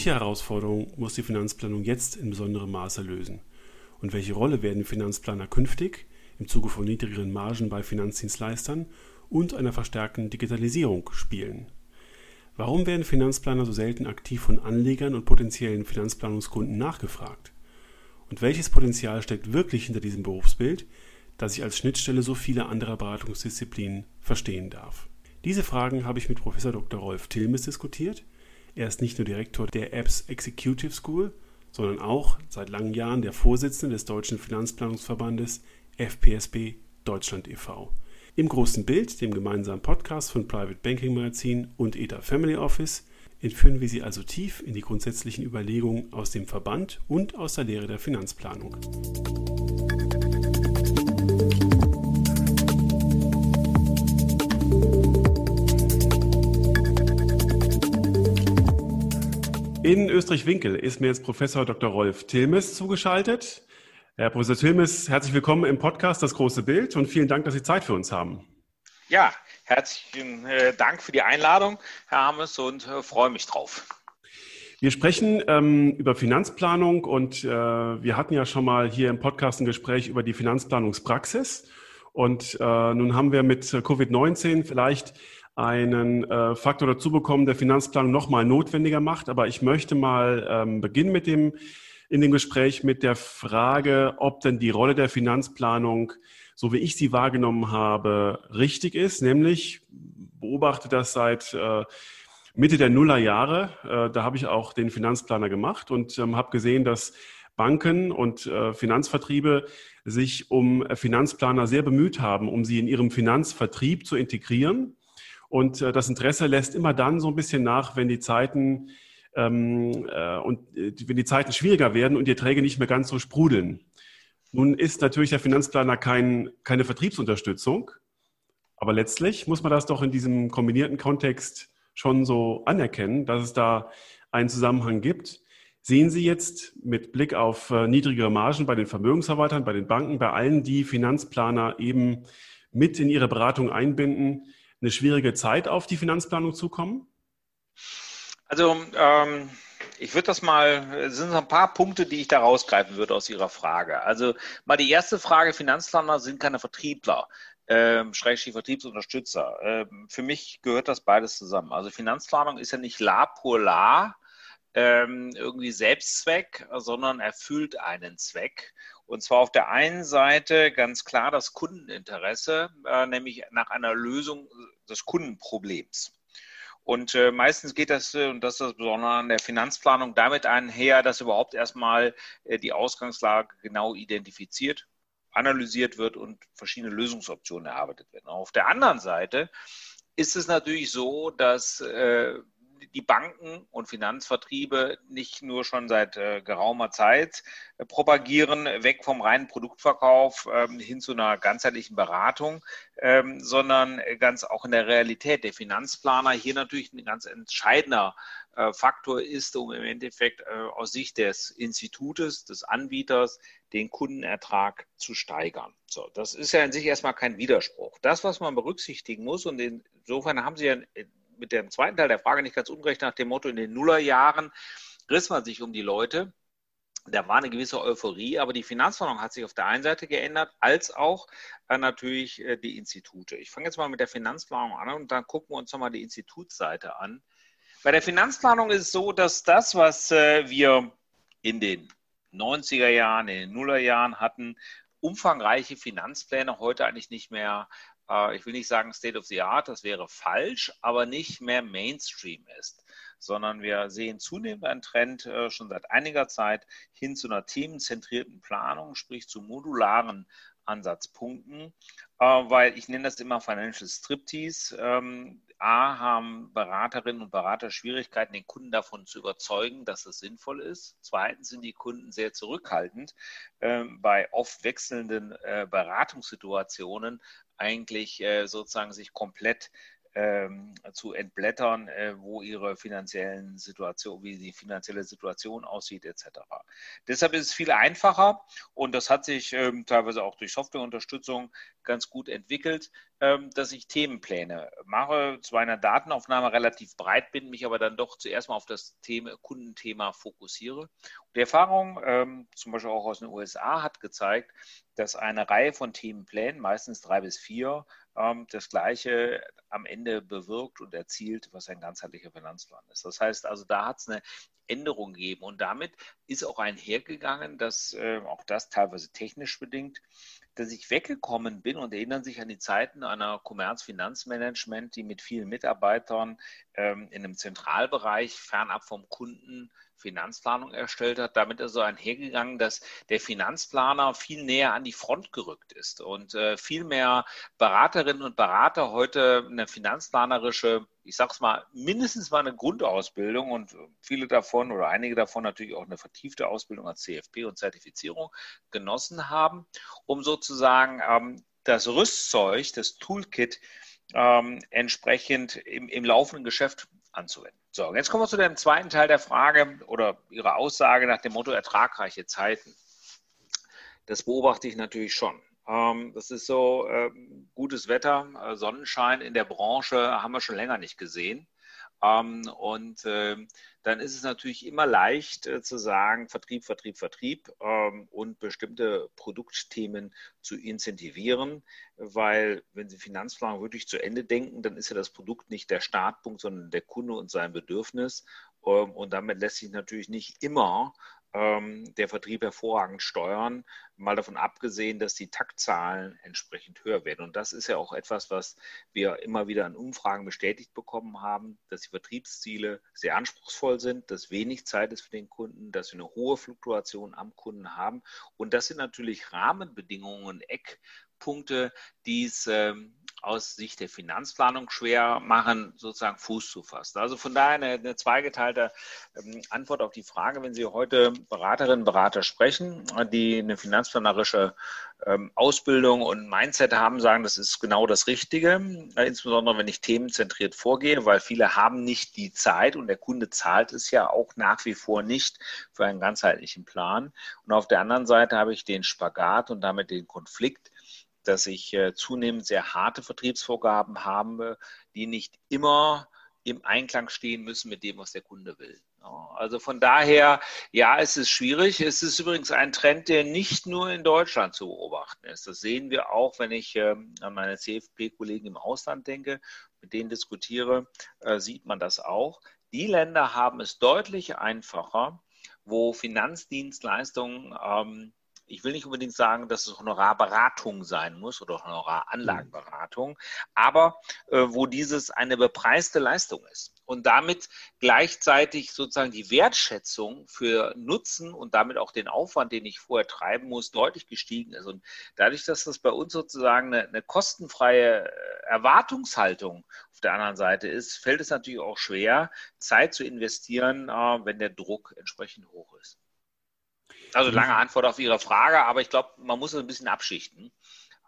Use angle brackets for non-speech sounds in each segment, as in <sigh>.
Welche Herausforderungen muss die Finanzplanung jetzt in besonderem Maße lösen? Und welche Rolle werden Finanzplaner künftig im Zuge von niedrigeren Margen bei Finanzdienstleistern und einer verstärkten Digitalisierung spielen? Warum werden Finanzplaner so selten aktiv von Anlegern und potenziellen Finanzplanungskunden nachgefragt? Und welches Potenzial steckt wirklich hinter diesem Berufsbild, das ich als Schnittstelle so vieler anderer Beratungsdisziplinen verstehen darf? Diese Fragen habe ich mit Professor Dr. Rolf Tilmes diskutiert. Er ist nicht nur Direktor der Apps Executive School, sondern auch seit langen Jahren der Vorsitzende des Deutschen Finanzplanungsverbandes FPSB Deutschland e.V. Im großen Bild, dem gemeinsamen Podcast von Private Banking Magazin und ETA Family Office, entführen wir Sie also tief in die grundsätzlichen Überlegungen aus dem Verband und aus der Lehre der Finanzplanung. In Österreich-Winkel ist mir jetzt Professor Dr. Rolf Tilmes zugeschaltet. Herr Professor Tilmes, herzlich willkommen im Podcast Das große Bild und vielen Dank, dass Sie Zeit für uns haben. Ja, herzlichen äh, Dank für die Einladung, Herr Hammes, und äh, freue mich drauf. Wir sprechen ähm, über Finanzplanung und äh, wir hatten ja schon mal hier im Podcast ein Gespräch über die Finanzplanungspraxis. Und äh, nun haben wir mit Covid-19 vielleicht einen äh, Faktor dazu bekommen, der Finanzplanung nochmal notwendiger macht. Aber ich möchte mal ähm, beginnen mit dem, in dem Gespräch mit der Frage, ob denn die Rolle der Finanzplanung, so wie ich sie wahrgenommen habe, richtig ist. Nämlich beobachte das seit äh, Mitte der Nullerjahre. Äh, da habe ich auch den Finanzplaner gemacht und ähm, habe gesehen, dass Banken und äh, Finanzvertriebe sich um Finanzplaner sehr bemüht haben, um sie in ihrem Finanzvertrieb zu integrieren. Und äh, das Interesse lässt immer dann so ein bisschen nach, wenn die Zeiten ähm, äh, und äh, wenn die Zeiten schwieriger werden und die Erträge nicht mehr ganz so sprudeln. Nun ist natürlich der Finanzplaner kein, keine Vertriebsunterstützung, aber letztlich muss man das doch in diesem kombinierten Kontext schon so anerkennen, dass es da einen Zusammenhang gibt. Sehen Sie jetzt mit Blick auf äh, niedrigere Margen bei den Vermögensverwaltern, bei den Banken, bei allen, die Finanzplaner eben mit in ihre Beratung einbinden, eine schwierige Zeit auf die Finanzplanung zukommen? Also ähm, ich würde das mal, es sind ein paar Punkte, die ich da rausgreifen würde aus Ihrer Frage. Also mal die erste Frage, Finanzplaner sind keine Vertriebler. Ähm, Schrägstrich Vertriebsunterstützer. Ähm, für mich gehört das beides zusammen. Also Finanzplanung ist ja nicht la pour la, ähm, irgendwie Selbstzweck, sondern erfüllt einen Zweck. Und zwar auf der einen Seite ganz klar das Kundeninteresse, äh, nämlich nach einer Lösung des Kundenproblems. Und äh, meistens geht das, äh, und das ist das Besondere an der Finanzplanung, damit einher, dass überhaupt erstmal äh, die Ausgangslage genau identifiziert, analysiert wird und verschiedene Lösungsoptionen erarbeitet werden. Auf der anderen Seite ist es natürlich so, dass äh, die Banken und Finanzvertriebe nicht nur schon seit äh, geraumer Zeit äh, propagieren, weg vom reinen Produktverkauf ähm, hin zu einer ganzheitlichen Beratung, ähm, sondern ganz auch in der Realität der Finanzplaner hier natürlich ein ganz entscheidender äh, Faktor ist, um im Endeffekt äh, aus Sicht des Institutes, des Anbieters, den Kundenertrag zu steigern. So, das ist ja in sich erstmal kein Widerspruch. Das, was man berücksichtigen muss, und insofern haben Sie ja mit dem zweiten Teil der Frage nicht ganz unrecht nach dem Motto, in den Nullerjahren riss man sich um die Leute. Da war eine gewisse Euphorie, aber die Finanzplanung hat sich auf der einen Seite geändert, als auch äh, natürlich äh, die Institute. Ich fange jetzt mal mit der Finanzplanung an und dann gucken wir uns nochmal die Institutsseite an. Bei der Finanzplanung ist es so, dass das, was äh, wir in den 90er Jahren, in den Nullerjahren hatten, umfangreiche Finanzpläne heute eigentlich nicht mehr äh, ich will nicht sagen State of the Art, das wäre falsch, aber nicht mehr Mainstream ist, sondern wir sehen zunehmend einen Trend äh, schon seit einiger Zeit hin zu einer themenzentrierten Planung, sprich zu modularen Ansatzpunkten, äh, weil ich nenne das immer Financial Striptease. Ähm, A, haben Beraterinnen und Berater Schwierigkeiten, den Kunden davon zu überzeugen, dass es sinnvoll ist. Zweitens sind die Kunden sehr zurückhaltend, ähm, bei oft wechselnden äh, Beratungssituationen eigentlich äh, sozusagen sich komplett ähm, zu entblättern, äh, wo ihre finanziellen Situation, wie die finanzielle Situation aussieht, etc. Deshalb ist es viel einfacher und das hat sich ähm, teilweise auch durch Softwareunterstützung ganz gut entwickelt, ähm, dass ich Themenpläne mache, zu einer Datenaufnahme relativ breit bin, mich aber dann doch zuerst mal auf das Thema, Kundenthema fokussiere. Die Erfahrung, ähm, zum Beispiel auch aus den USA, hat gezeigt, dass eine Reihe von Themenplänen, meistens drei bis vier, ähm, das Gleiche am Ende bewirkt und erzielt, was ein ganzheitlicher Finanzplan ist. Das heißt also, da hat es eine Änderung gegeben und damit ist auch einhergegangen, dass äh, auch das teilweise technisch bedingt, dass ich weggekommen bin und erinnern sich an die Zeiten einer Kommerzfinanzmanagement, die mit vielen Mitarbeitern ähm, in einem Zentralbereich fernab vom Kunden Finanzplanung erstellt hat. Damit ist so einhergegangen, dass der Finanzplaner viel näher an die Front gerückt ist und äh, viel mehr Beraterinnen und Berater heute eine finanzplanerische, ich sag's mal, mindestens mal eine Grundausbildung und viele davon oder einige davon natürlich auch eine vertiefte Ausbildung als CFP und Zertifizierung genossen haben, um sozusagen ähm, das Rüstzeug, das Toolkit ähm, entsprechend im, im laufenden Geschäft anzuwenden. So, jetzt kommen wir zu dem zweiten Teil der Frage oder Ihrer Aussage nach dem Motto ertragreiche Zeiten. Das beobachte ich natürlich schon. Ähm, das ist so ähm, gutes Wetter, äh, Sonnenschein in der Branche haben wir schon länger nicht gesehen. Ähm, und dann ist es natürlich immer leicht äh, zu sagen, Vertrieb, Vertrieb, Vertrieb und bestimmte Produktthemen zu incentivieren, weil wenn Sie Finanzplanung wirklich zu Ende denken, dann ist ja das Produkt nicht der Startpunkt, sondern der Kunde und sein Bedürfnis. und damit lässt sich natürlich nicht immer ähm, der Vertrieb hervorragend steuern, mal davon abgesehen, dass die Taktzahlen entsprechend höher werden. Und das ist ja auch etwas, was wir immer wieder in Umfragen bestätigt bekommen haben, dass die Vertriebsziele sehr anspruchsvoll sind, dass wenig Zeit ist für den Kunden, dass wir eine hohe Fluktuation am Kunden haben. Und das sind natürlich Rahmenbedingungen Eckpunkte, die es ähm, aus Sicht der Finanzplanung schwer machen, sozusagen Fuß zu fassen. Also von daher eine, eine zweigeteilte ähm, Antwort auf die Frage, wenn Sie heute Beraterinnen und Berater sprechen, die eine finanzplanerische ähm, Ausbildung und Mindset haben, sagen, das ist genau das Richtige, äh, insbesondere wenn ich themenzentriert vorgehe, weil viele haben nicht die Zeit und der Kunde zahlt es ja auch nach wie vor nicht für einen ganzheitlichen Plan. Und auf der anderen Seite habe ich den Spagat und damit den Konflikt, dass ich äh, zunehmend sehr harte Vertriebsvorgaben habe, die nicht immer im Einklang stehen müssen mit dem, was der Kunde will. Also von daher, ja, es ist schwierig. Es ist übrigens ein Trend, der nicht nur in Deutschland zu beobachten ist. Das sehen wir auch, wenn ich ähm, an meine CFP-Kollegen im Ausland denke, mit denen diskutiere, äh, sieht man das auch. Die Länder haben es deutlich einfacher, wo Finanzdienstleistungen ähm, ich will nicht unbedingt sagen, dass es Honorarberatung sein muss oder Honoraranlagenberatung, aber äh, wo dieses eine bepreiste Leistung ist und damit gleichzeitig sozusagen die Wertschätzung für Nutzen und damit auch den Aufwand, den ich vorher treiben muss, deutlich gestiegen ist. Und dadurch, dass das bei uns sozusagen eine, eine kostenfreie äh, Erwartungshaltung auf der anderen Seite ist, fällt es natürlich auch schwer, Zeit zu investieren, äh, wenn der Druck entsprechend hoch ist. Also lange Antwort auf Ihre Frage, aber ich glaube, man muss es ein bisschen abschichten,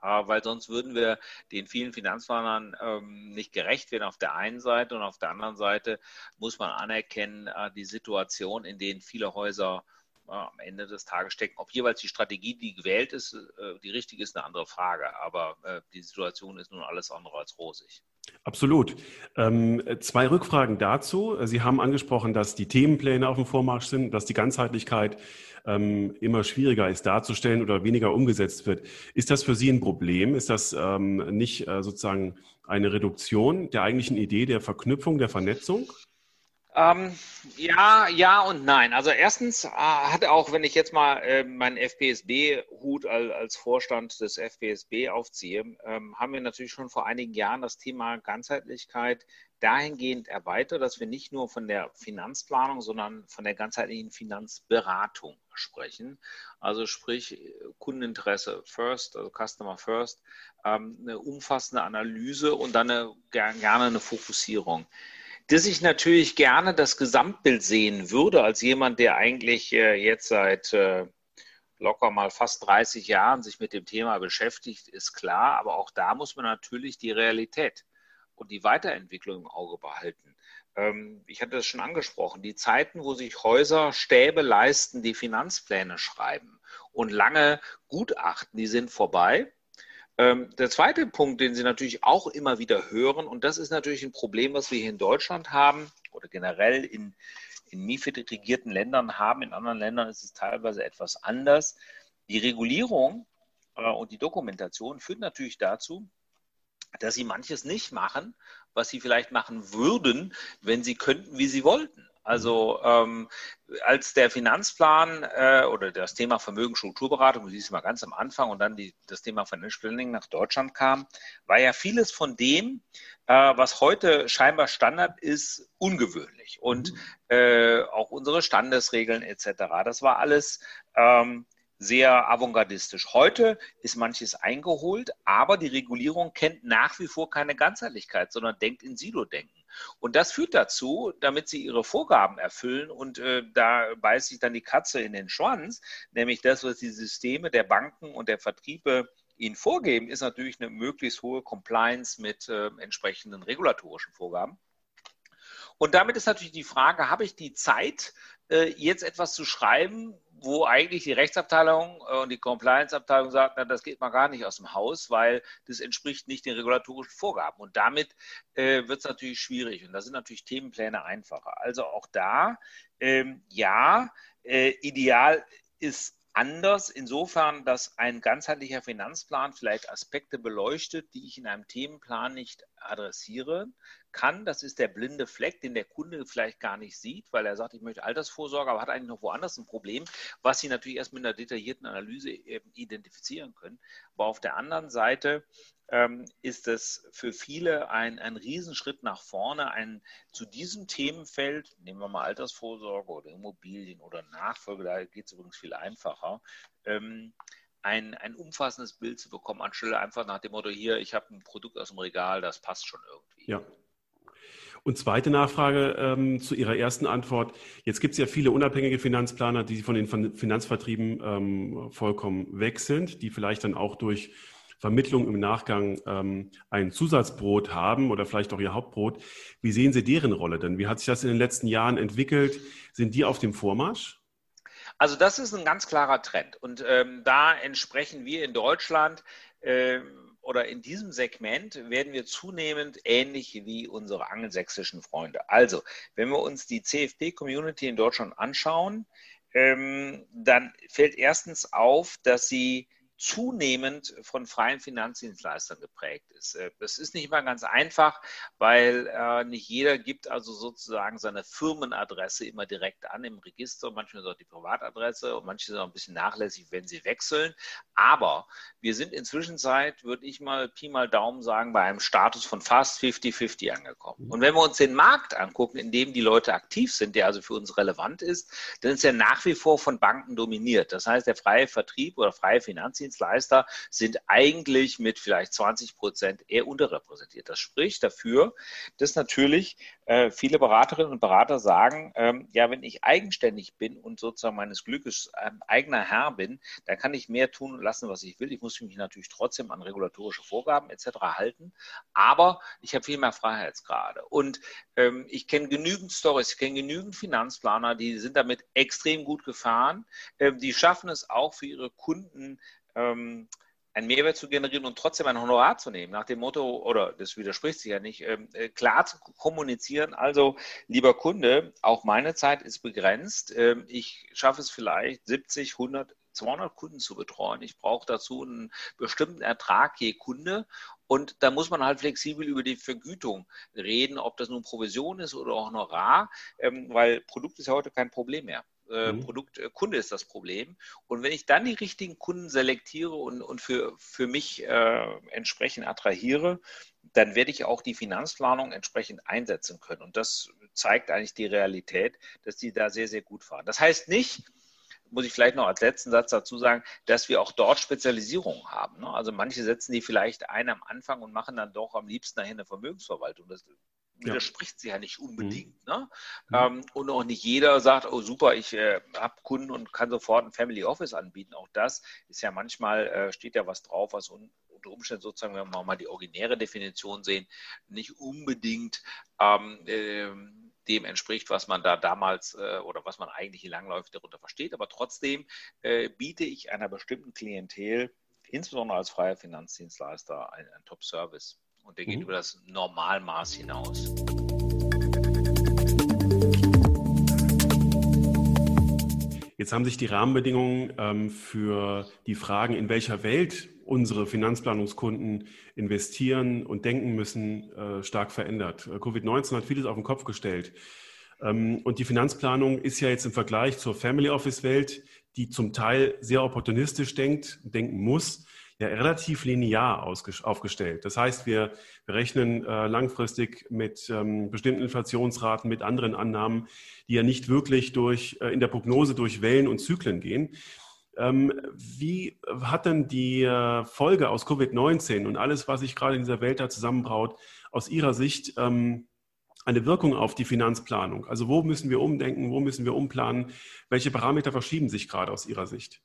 äh, weil sonst würden wir den vielen Finanzplanern ähm, nicht gerecht werden auf der einen Seite und auf der anderen Seite muss man anerkennen, äh, die Situation, in denen viele Häuser äh, am Ende des Tages stecken. Ob jeweils die Strategie, die gewählt ist, die richtige ist, eine andere Frage. Aber die Situation ist nun alles andere als rosig. Absolut. Ähm, zwei Rückfragen dazu. Sie haben angesprochen, dass die Themenpläne auf dem Vormarsch sind, dass die Ganzheitlichkeit ähm, immer schwieriger ist darzustellen oder weniger umgesetzt wird. Ist das für Sie ein Problem? Ist das ähm, nicht äh, sozusagen eine Reduktion der eigentlichen Idee der Verknüpfung, der Vernetzung? Ähm, ja, ja und nein. Also erstens äh, hat auch, wenn ich jetzt mal äh, meinen FPSB-Hut als, als, Vorstand des FPSB aufziehe, ähm, haben wir natürlich schon vor einigen Jahren das Thema Ganzheitlichkeit dahingehend erweitert, dass wir nicht nur von der Finanzplanung, sondern von der ganzheitlichen Finanzberatung sprechen. Also sprich Kundeninteresse first, also Customer first, ähm, eine umfassende Analyse und dann eine, gerne eine Fokussierung dass ich natürlich gerne das Gesamtbild sehen würde, als jemand, der eigentlich äh, jetzt seit äh, locker mal fast 30 Jahren sich mit dem Thema beschäftigt, ist klar. Aber auch da muss man natürlich die Realität und die Weiterentwicklung im Auge behalten. Ähm, ich hatte das schon angesprochen, die Zeiten, wo sich Häuser Stäbe leisten, die Finanzpläne schreiben und lange Gutachten, die sind vorbei. Ähm, der zweite Punkt, den Sie natürlich auch immer wieder hören, und das ist natürlich ein Problem, was wir hier in Deutschland haben oder generell in, in MIFID-regierten Ländern haben. In anderen Ländern ist es teilweise etwas anders. Die Regulierung äh, und die Dokumentation führt natürlich dazu, dass sie manches nicht machen, was sie vielleicht machen würden, wenn sie könnten, wie sie wollten. Also ähm, als der Finanzplan äh, oder das Thema Vermögensstrukturberatung, du siehst mal ganz am Anfang und dann die, das Thema Financial Planning nach Deutschland kam, war ja vieles von dem, äh, was heute scheinbar Standard ist, ungewöhnlich. Und mhm. äh, auch unsere Standesregeln etc. Das war alles ähm, sehr avantgardistisch. Heute ist manches eingeholt, aber die Regulierung kennt nach wie vor keine Ganzheitlichkeit, sondern denkt in Silo-Denken. Und das führt dazu, damit sie ihre Vorgaben erfüllen und äh, da beißt sich dann die Katze in den Schwanz, nämlich das, was die Systeme der Banken und der Vertriebe ihnen vorgeben, ist natürlich eine möglichst hohe Compliance mit äh, entsprechenden regulatorischen Vorgaben. Und damit ist natürlich die Frage, habe ich die Zeit, äh, jetzt etwas zu schreiben, wo eigentlich die Rechtsabteilung äh, und die Compliance-Abteilung sagt, na, das geht mal gar nicht aus dem Haus, weil das entspricht nicht den regulatorischen Vorgaben. Und damit äh, wird es natürlich schwierig. Und da sind natürlich Themenpläne einfacher. Also auch da, ähm, ja, äh, ideal ist anders insofern, dass ein ganzheitlicher Finanzplan vielleicht Aspekte beleuchtet, die ich in einem Themenplan nicht adressiere kann. Das ist der blinde Fleck, den der Kunde vielleicht gar nicht sieht, weil er sagt, ich möchte Altersvorsorge, aber hat eigentlich noch woanders ein Problem, was Sie natürlich erst mit einer detaillierten Analyse identifizieren können. Aber auf der anderen Seite ähm, ist es für viele ein, ein Riesenschritt nach vorne, ein, zu diesem Themenfeld, nehmen wir mal Altersvorsorge oder Immobilien oder Nachfolge, da geht es übrigens viel einfacher, ähm, ein, ein umfassendes Bild zu bekommen, anstelle einfach nach dem Motto, hier, ich habe ein Produkt aus dem Regal, das passt schon irgendwie. Ja. Und zweite Nachfrage ähm, zu Ihrer ersten Antwort. Jetzt gibt es ja viele unabhängige Finanzplaner, die von den Finanzvertrieben ähm, vollkommen weg sind, die vielleicht dann auch durch Vermittlung im Nachgang ähm, ein Zusatzbrot haben oder vielleicht auch ihr Hauptbrot. Wie sehen Sie deren Rolle denn? Wie hat sich das in den letzten Jahren entwickelt? Sind die auf dem Vormarsch? Also das ist ein ganz klarer Trend. Und ähm, da entsprechen wir in Deutschland ähm, oder in diesem Segment werden wir zunehmend ähnlich wie unsere angelsächsischen Freunde. Also, wenn wir uns die CFP-Community in Deutschland anschauen, ähm, dann fällt erstens auf, dass sie zunehmend von freien Finanzdienstleistern geprägt ist. Äh, das ist nicht immer ganz einfach, weil äh, nicht jeder gibt also sozusagen seine Firmenadresse immer direkt an im Register. Manchmal ist auch die Privatadresse und manche sind auch ein bisschen nachlässig, wenn sie wechseln. Aber wir sind inzwischen würde ich mal Pi mal Daumen sagen, bei einem Status von fast 50-50 angekommen. Und wenn wir uns den Markt angucken, in dem die Leute aktiv sind, der also für uns relevant ist, dann ist er nach wie vor von Banken dominiert. Das heißt, der freie Vertrieb oder freie Finanzdienstleister Dienstleister sind eigentlich mit vielleicht 20 Prozent eher unterrepräsentiert. Das spricht dafür, dass natürlich äh, viele Beraterinnen und Berater sagen, ähm, ja, wenn ich eigenständig bin und sozusagen meines Glückes ähm, eigener Herr bin, dann kann ich mehr tun und lassen, was ich will. Ich muss mich natürlich trotzdem an regulatorische Vorgaben etc. halten, aber ich habe viel mehr Freiheitsgrade. Und ähm, ich kenne genügend Stories, ich kenne genügend Finanzplaner, die sind damit extrem gut gefahren. Ähm, die schaffen es auch für ihre Kunden, ähm, einen Mehrwert zu generieren und trotzdem ein Honorar zu nehmen, nach dem Motto, oder das widerspricht sich ja nicht, ähm, äh, klar zu kommunizieren, also lieber Kunde, auch meine Zeit ist begrenzt, ähm, ich schaffe es vielleicht 70, 100, 200 Kunden zu betreuen. Ich brauche dazu einen bestimmten Ertrag je Kunde. Und da muss man halt flexibel über die Vergütung reden, ob das nun Provision ist oder Honorar, ähm, weil Produkt ist ja heute kein Problem mehr äh, mhm. Produkt, äh, ist das Problem. Und wenn ich dann die richtigen Kunden selektiere und, und für, für mich äh, entsprechend attrahiere, dann werde ich auch die Finanzplanung entsprechend einsetzen können. Und das zeigt eigentlich die Realität, dass die da sehr, sehr gut fahren. Das heißt nicht, muss ich vielleicht noch als letzten Satz dazu sagen, dass wir auch dort Spezialisierungen haben. Ne? Also manche setzen die vielleicht ein am Anfang und machen dann doch am liebsten nachher eine Vermögensverwaltung. Das widerspricht sie ja nicht unbedingt. Mhm. Ne? Mhm. Ähm, und auch nicht jeder sagt, oh super, ich äh, habe Kunden und kann sofort ein Family Office anbieten. Auch das ist ja manchmal, äh, steht ja was drauf, was un unter Umständen sozusagen, wenn wir mal die originäre Definition sehen, nicht unbedingt ähm, äh, dem entspricht, was man da damals äh, oder was man eigentlich langläufig darunter versteht. Aber trotzdem äh, biete ich einer bestimmten Klientel, insbesondere als freier Finanzdienstleister, einen, einen Top-Service. Und der mhm. geht über das Normalmaß hinaus. Jetzt haben sich die Rahmenbedingungen ähm, für die Fragen, in welcher Welt unsere Finanzplanungskunden investieren und denken müssen, äh, stark verändert. Äh, Covid-19 hat vieles auf den Kopf gestellt. Ähm, und die Finanzplanung ist ja jetzt im Vergleich zur Family Office Welt, die zum Teil sehr opportunistisch denkt, denken muss, ja relativ linear aufgestellt. Das heißt, wir, rechnen äh, langfristig mit ähm, bestimmten Inflationsraten, mit anderen Annahmen, die ja nicht wirklich durch, äh, in der Prognose durch Wellen und Zyklen gehen. Ähm, wie hat denn die äh, Folge aus Covid-19 und alles, was sich gerade in dieser Welt da zusammenbraut, aus Ihrer Sicht ähm, eine Wirkung auf die Finanzplanung? Also wo müssen wir umdenken, wo müssen wir umplanen? Welche Parameter verschieben sich gerade aus Ihrer Sicht?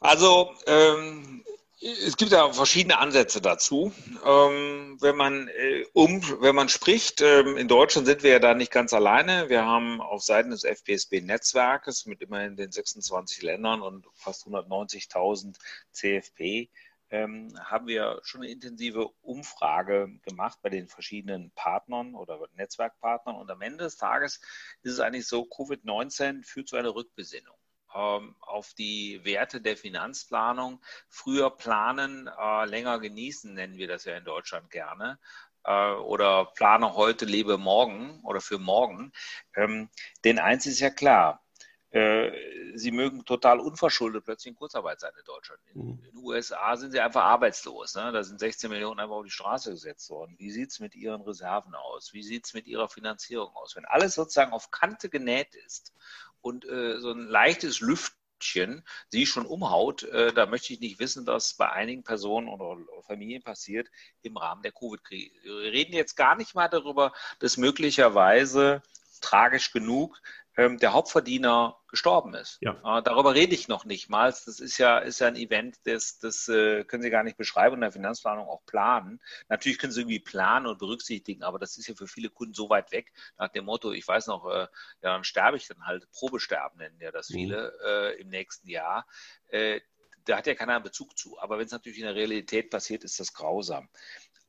Also ähm, es gibt ja verschiedene Ansätze dazu. Ähm, wenn man äh, um, wenn man spricht, ähm, in Deutschland sind wir ja da nicht ganz alleine. Wir haben auf Seiten des FPSB-Netzwerkes mit immerhin den 26 Ländern und fast 190.000 CFP ähm, haben wir schon eine intensive Umfrage gemacht bei den verschiedenen Partnern oder Netzwerkpartnern. Und am Ende des Tages ist es eigentlich so, Covid-19 führt zu einer Rückbesinnung. Ähm, auf die Werte der Finanzplanung. Früher planen, äh, länger genießen, nennen wir das ja in Deutschland gerne. Äh, oder plane heute, lebe morgen oder für morgen. Ähm, denn eins ist ja klar, äh, sie mögen total unverschuldet plötzlich in Kurzarbeit sein in Deutschland. In, mhm. den USA sind sie einfach arbeitslos. Ne? Da sind 16 Millionen einfach auf die Straße gesetzt worden. Wie sieht es mit ihren Reserven aus? Wie sieht es mit ihrer Finanzierung aus? Wenn alles sozusagen auf Kante genäht ist und äh, so ein leichtes Lüftchen sie schon umhaut, äh, da möchte ich nicht wissen, dass bei einigen Personen oder Familien passiert im Rahmen der Covid-Krise. Wir reden jetzt gar nicht mal darüber, dass möglicherweise tragisch genug ähm, der Hauptverdiener gestorben ist. Ja. Äh, darüber rede ich noch nicht mal. Das ist ja, ist ja ein Event, das, das äh, können Sie gar nicht beschreiben und in der Finanzplanung auch planen. Natürlich können Sie irgendwie planen und berücksichtigen, aber das ist ja für viele Kunden so weit weg, nach dem Motto, ich weiß noch, äh, ja, dann sterbe ich dann halt, Probesterben nennen ja das mhm. viele mhm. äh, im nächsten Jahr. Äh, da hat ja keiner einen Bezug zu. Aber wenn es natürlich in der Realität passiert, ist das grausam.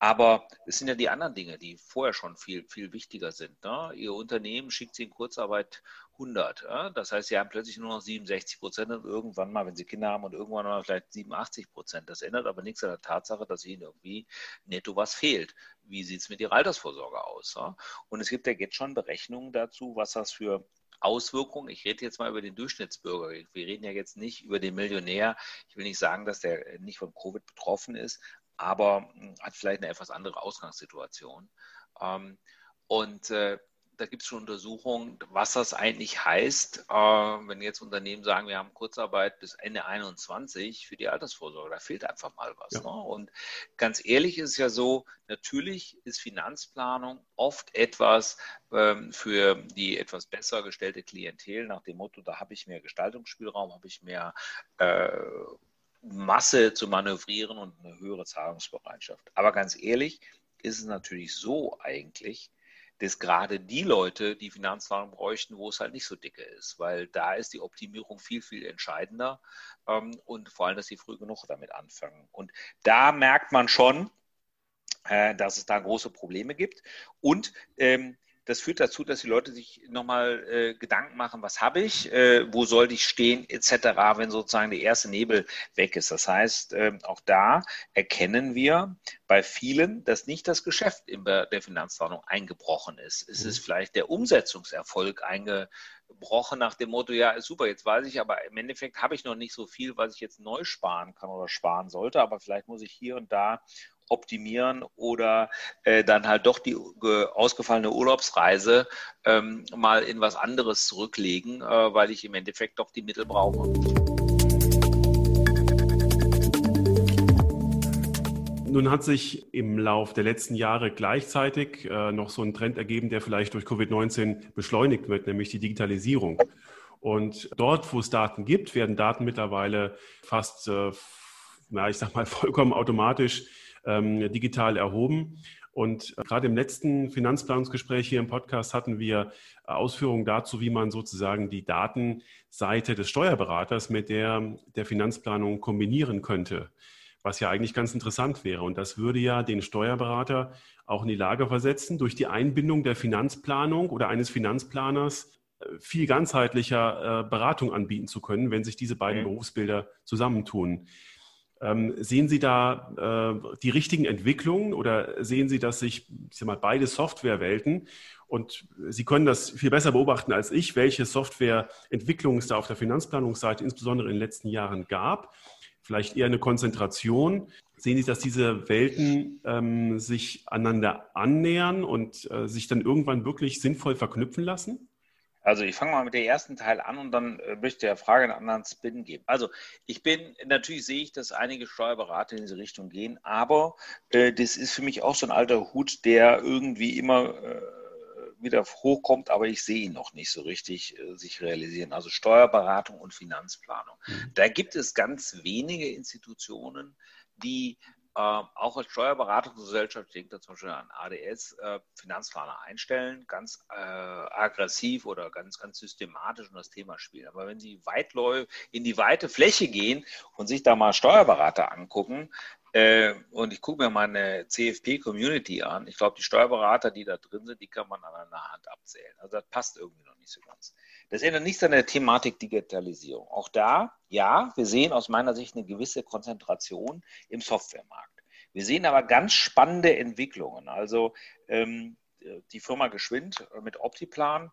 Aber es sind ja die anderen Dinge, die vorher schon viel, viel wichtiger sind. Ne? Ihr Unternehmen schickt Sie in Kurzarbeit 100. Ja? Das heißt, Sie haben plötzlich nur noch 67 Prozent und irgendwann mal, wenn Sie Kinder haben und irgendwann mal vielleicht 87 Prozent. Das ändert aber nichts an der Tatsache, dass Ihnen irgendwie netto was fehlt. Wie sieht es mit Ihrer Altersvorsorge aus? Ja? Und es gibt ja jetzt schon Berechnungen dazu, was das für Auswirkungen. Ich rede jetzt mal über den Durchschnittsbürger. Wir reden ja jetzt nicht über den Millionär. Ich will nicht sagen, dass der nicht von Covid betroffen ist, aber hm, hat vielleicht eine etwas andere Ausgangssituation. Ähm, und äh, da gibt es schon Untersuchungen, was das eigentlich heißt, äh, wenn jetzt Unternehmen sagen, wir haben Kurzarbeit bis Ende 21 für die Altersvorsorge. Da fehlt einfach mal was. Ja. Ne? Und ganz ehrlich ist es ja so, natürlich ist Finanzplanung oft etwas ähm, für die etwas besser gestellte Klientel nach dem Motto, da habe ich mehr Gestaltungsspielraum, habe ich mehr äh, Masse zu manövrieren und eine höhere Zahlungsbereitschaft. Aber ganz ehrlich, ist es natürlich so eigentlich, dass gerade die Leute die Finanzplanung bräuchten, wo es halt nicht so dicke ist, weil da ist die Optimierung viel, viel entscheidender ähm, und vor allem, dass sie früh genug damit anfangen. Und da merkt man schon, äh, dass es da große Probleme gibt und ähm, das führt dazu, dass die Leute sich nochmal äh, Gedanken machen, was habe ich, äh, wo soll ich stehen, etc., wenn sozusagen der erste Nebel weg ist. Das heißt, äh, auch da erkennen wir bei vielen, dass nicht das Geschäft in der Finanzplanung eingebrochen ist. Es ist mhm. vielleicht der Umsetzungserfolg eingebrochen nach dem Motto, ja, super, jetzt weiß ich, aber im Endeffekt habe ich noch nicht so viel, was ich jetzt neu sparen kann oder sparen sollte, aber vielleicht muss ich hier und da optimieren oder äh, dann halt doch die ausgefallene Urlaubsreise ähm, mal in was anderes zurücklegen, äh, weil ich im Endeffekt doch die Mittel brauche. Nun hat sich im Lauf der letzten Jahre gleichzeitig äh, noch so ein Trend ergeben, der vielleicht durch Covid-19 beschleunigt wird, nämlich die Digitalisierung. Und dort, wo es Daten gibt, werden Daten mittlerweile fast äh, na, ich sag mal, <laughs> vollkommen automatisch ähm, digital erhoben. Und äh, gerade im letzten Finanzplanungsgespräch hier im Podcast hatten wir äh, Ausführungen dazu, wie man sozusagen die Datenseite des Steuerberaters mit der der Finanzplanung kombinieren könnte, was ja eigentlich ganz interessant wäre. Und das würde ja den Steuerberater auch in die Lage versetzen, durch die Einbindung der Finanzplanung oder eines Finanzplaners äh, viel ganzheitlicher Beratung anbieten zu können, wenn sich diese beiden mhm. Berufsbilder zusammentun. Ähm, sehen Sie da äh, die richtigen Entwicklungen oder sehen Sie, dass sich ich sag mal, beide Softwarewelten und Sie können das viel besser beobachten als ich, welche Softwareentwicklungen es da auf der Finanzplanungsseite insbesondere in den letzten Jahren gab? Vielleicht eher eine Konzentration. Sehen Sie, dass diese Welten ähm, sich einander annähern und äh, sich dann irgendwann wirklich sinnvoll verknüpfen lassen? Also ich fange mal mit dem ersten Teil an und dann äh, möchte ich der Frage einen anderen Spin geben. Also ich bin, natürlich sehe ich, dass einige Steuerberater in diese Richtung gehen, aber äh, das ist für mich auch so ein alter Hut, der irgendwie immer äh, wieder hochkommt, aber ich sehe ihn noch nicht so richtig äh, sich realisieren. Also Steuerberatung und Finanzplanung. Mhm. Da gibt es ganz wenige Institutionen, die auch als Steuerberatungsgesellschaft, ich denke da zum Beispiel an ADS, äh, Finanzplaner einstellen, ganz äh, aggressiv oder ganz, ganz systematisch um das Thema spielen. Aber wenn Sie weitläufig in die weite Fläche gehen und sich da mal Steuerberater angucken, äh, und ich gucke mir meine CFP-Community an. Ich glaube, die Steuerberater, die da drin sind, die kann man an einer Hand abzählen. Also das passt irgendwie noch nicht so ganz. Das ändert nichts an der Thematik Digitalisierung. Auch da, ja, wir sehen aus meiner Sicht eine gewisse Konzentration im Softwaremarkt. Wir sehen aber ganz spannende Entwicklungen. Also ähm, die Firma Geschwind mit Optiplan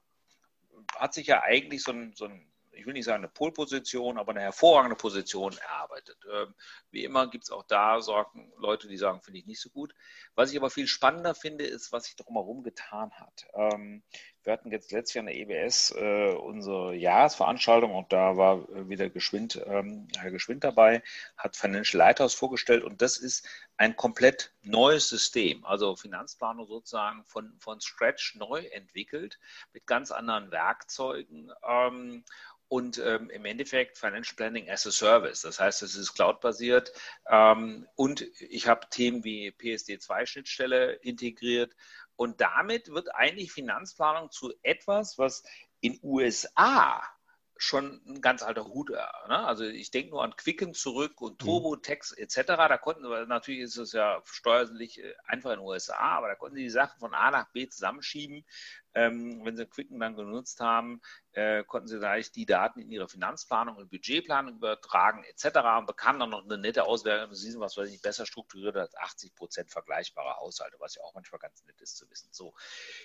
hat sich ja eigentlich so ein, so ein ich will nicht sagen eine Polposition, aber eine hervorragende Position erarbeitet. Ähm, wie immer gibt es auch da Sorgen, Leute, die sagen, finde ich nicht so gut. Was ich aber viel spannender finde, ist, was sich drumherum getan hat. Ähm, wir hatten jetzt letztes Jahr in der EBS äh, unsere Jahresveranstaltung und da war äh, wieder Geschwind, ähm, Herr Geschwind dabei, hat Financial Lighthouse vorgestellt und das ist ein komplett neues System, also Finanzplanung sozusagen von, von Scratch neu entwickelt mit ganz anderen Werkzeugen. Und ähm, im Endeffekt Financial Planning as a Service. Das heißt, es ist cloud-basiert ähm, und ich habe Themen wie PSD2-Schnittstelle integriert und damit wird eigentlich Finanzplanung zu etwas, was in USA schon ein ganz alter Hut. Ne? Also ich denke nur an Quicken zurück und mhm. TurboTax etc. Da konnten wir, natürlich ist es ja steuerlich äh, einfach in den USA, aber da konnten sie die Sachen von A nach B zusammenschieben. Ähm, wenn sie Quicken dann genutzt haben, äh, konnten sie gleich die Daten in ihre Finanzplanung und Budgetplanung übertragen etc. und bekamen dann noch eine nette Auswertung. Sie sind was weiß ich besser strukturiert als 80 Prozent vergleichbare Haushalte, was ja auch manchmal ganz nett ist zu wissen. So,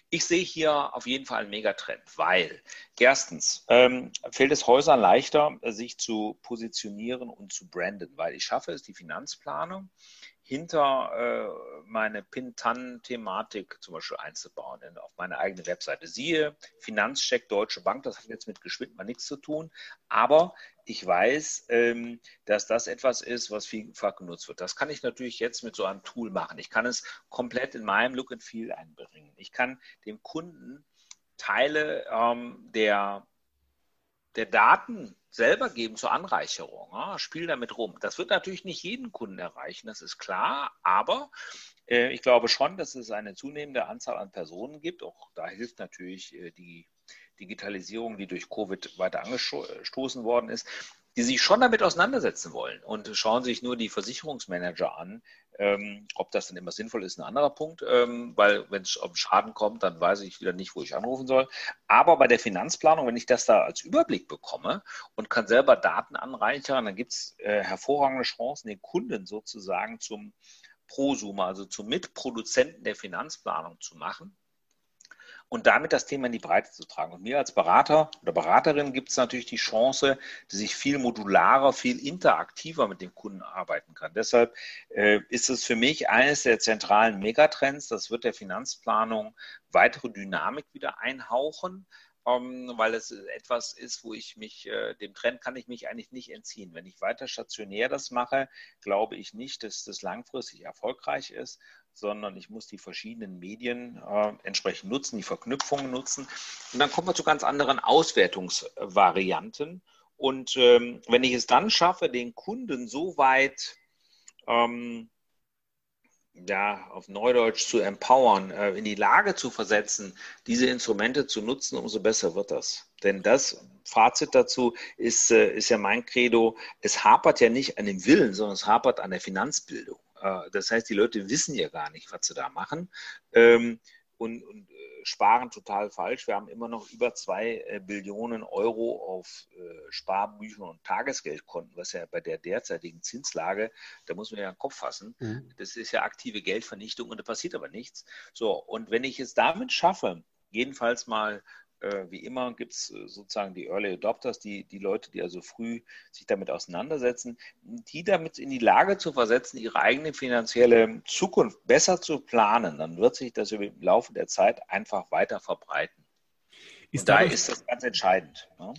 ich sehe hier auf jeden Fall einen Megatrend, weil erstens ähm, fällt es Häusern leichter, sich zu positionieren und zu branden, weil ich schaffe es, die Finanzplanung hinter äh, meine Pintan-Thematik zum Beispiel einzubauen in, auf meine eigene Webseite. Siehe Finanzcheck Deutsche Bank, das hat jetzt mit Geschwind mal nichts zu tun, aber ich weiß, ähm, dass das etwas ist, was vielfach genutzt wird. Das kann ich natürlich jetzt mit so einem Tool machen. Ich kann es komplett in meinem Look and Feel einbringen. Ich kann dem Kunden Teile ähm, der, der Daten selber geben zur Anreicherung. Ja, spiel damit rum. Das wird natürlich nicht jeden Kunden erreichen, das ist klar, aber äh, ich glaube schon, dass es eine zunehmende Anzahl an Personen gibt. Auch da hilft natürlich äh, die Digitalisierung, die durch Covid weiter angestoßen worden ist, die sich schon damit auseinandersetzen wollen und schauen sich nur die Versicherungsmanager an. Ähm, ob das dann immer sinnvoll ist, ein anderer Punkt, ähm, weil wenn es um Schaden kommt, dann weiß ich wieder nicht, wo ich anrufen soll. Aber bei der Finanzplanung, wenn ich das da als Überblick bekomme und kann selber Daten anreichern, dann gibt es äh, hervorragende Chancen, den Kunden sozusagen zum Prosumer, also zum Mitproduzenten der Finanzplanung zu machen und damit das Thema in die Breite zu tragen. Und mir als Berater oder Beraterin gibt es natürlich die Chance, dass ich viel modularer, viel interaktiver mit dem Kunden arbeiten kann. Deshalb äh, ist es für mich eines der zentralen Megatrends. Das wird der Finanzplanung weitere Dynamik wieder einhauchen. Um, ähm, weil es etwas ist, wo ich mich, äh, dem Trend kann ich mich eigentlich nicht entziehen. Wenn ich weiter stationär das mache, glaube ich nicht, dass das langfristig erfolgreich ist, sondern ich muss die verschiedenen Medien äh, entsprechend nutzen, die Verknüpfungen nutzen. Und dann kommen wir zu ganz anderen Auswertungsvarianten. Und ähm, wenn ich es dann schaffe, den Kunden so weit ähm, ja, auf Neudeutsch zu empowern, äh, in die Lage zu versetzen, diese Instrumente zu nutzen, umso besser wird das. Denn das Fazit dazu ist, äh, ist ja mein Credo, es hapert ja nicht an dem Willen, sondern es hapert an der Finanzbildung. Äh, das heißt, die Leute wissen ja gar nicht, was sie da machen. Ähm, und, und sparen total falsch. Wir haben immer noch über zwei äh, Billionen Euro auf äh, Sparbüchern und Tagesgeldkonten, was ja bei der derzeitigen Zinslage, da muss man ja den Kopf fassen. Mhm. Das ist ja aktive Geldvernichtung und da passiert aber nichts. So, und wenn ich es damit schaffe, jedenfalls mal äh, wie immer gibt es äh, sozusagen die Early Adopters, die, die Leute, die also früh sich damit auseinandersetzen, die damit in die Lage zu versetzen, ihre eigene finanzielle Zukunft besser zu planen, dann wird sich das im Laufe der Zeit einfach weiter verbreiten. Ist da ist das ganz entscheidend. Ne?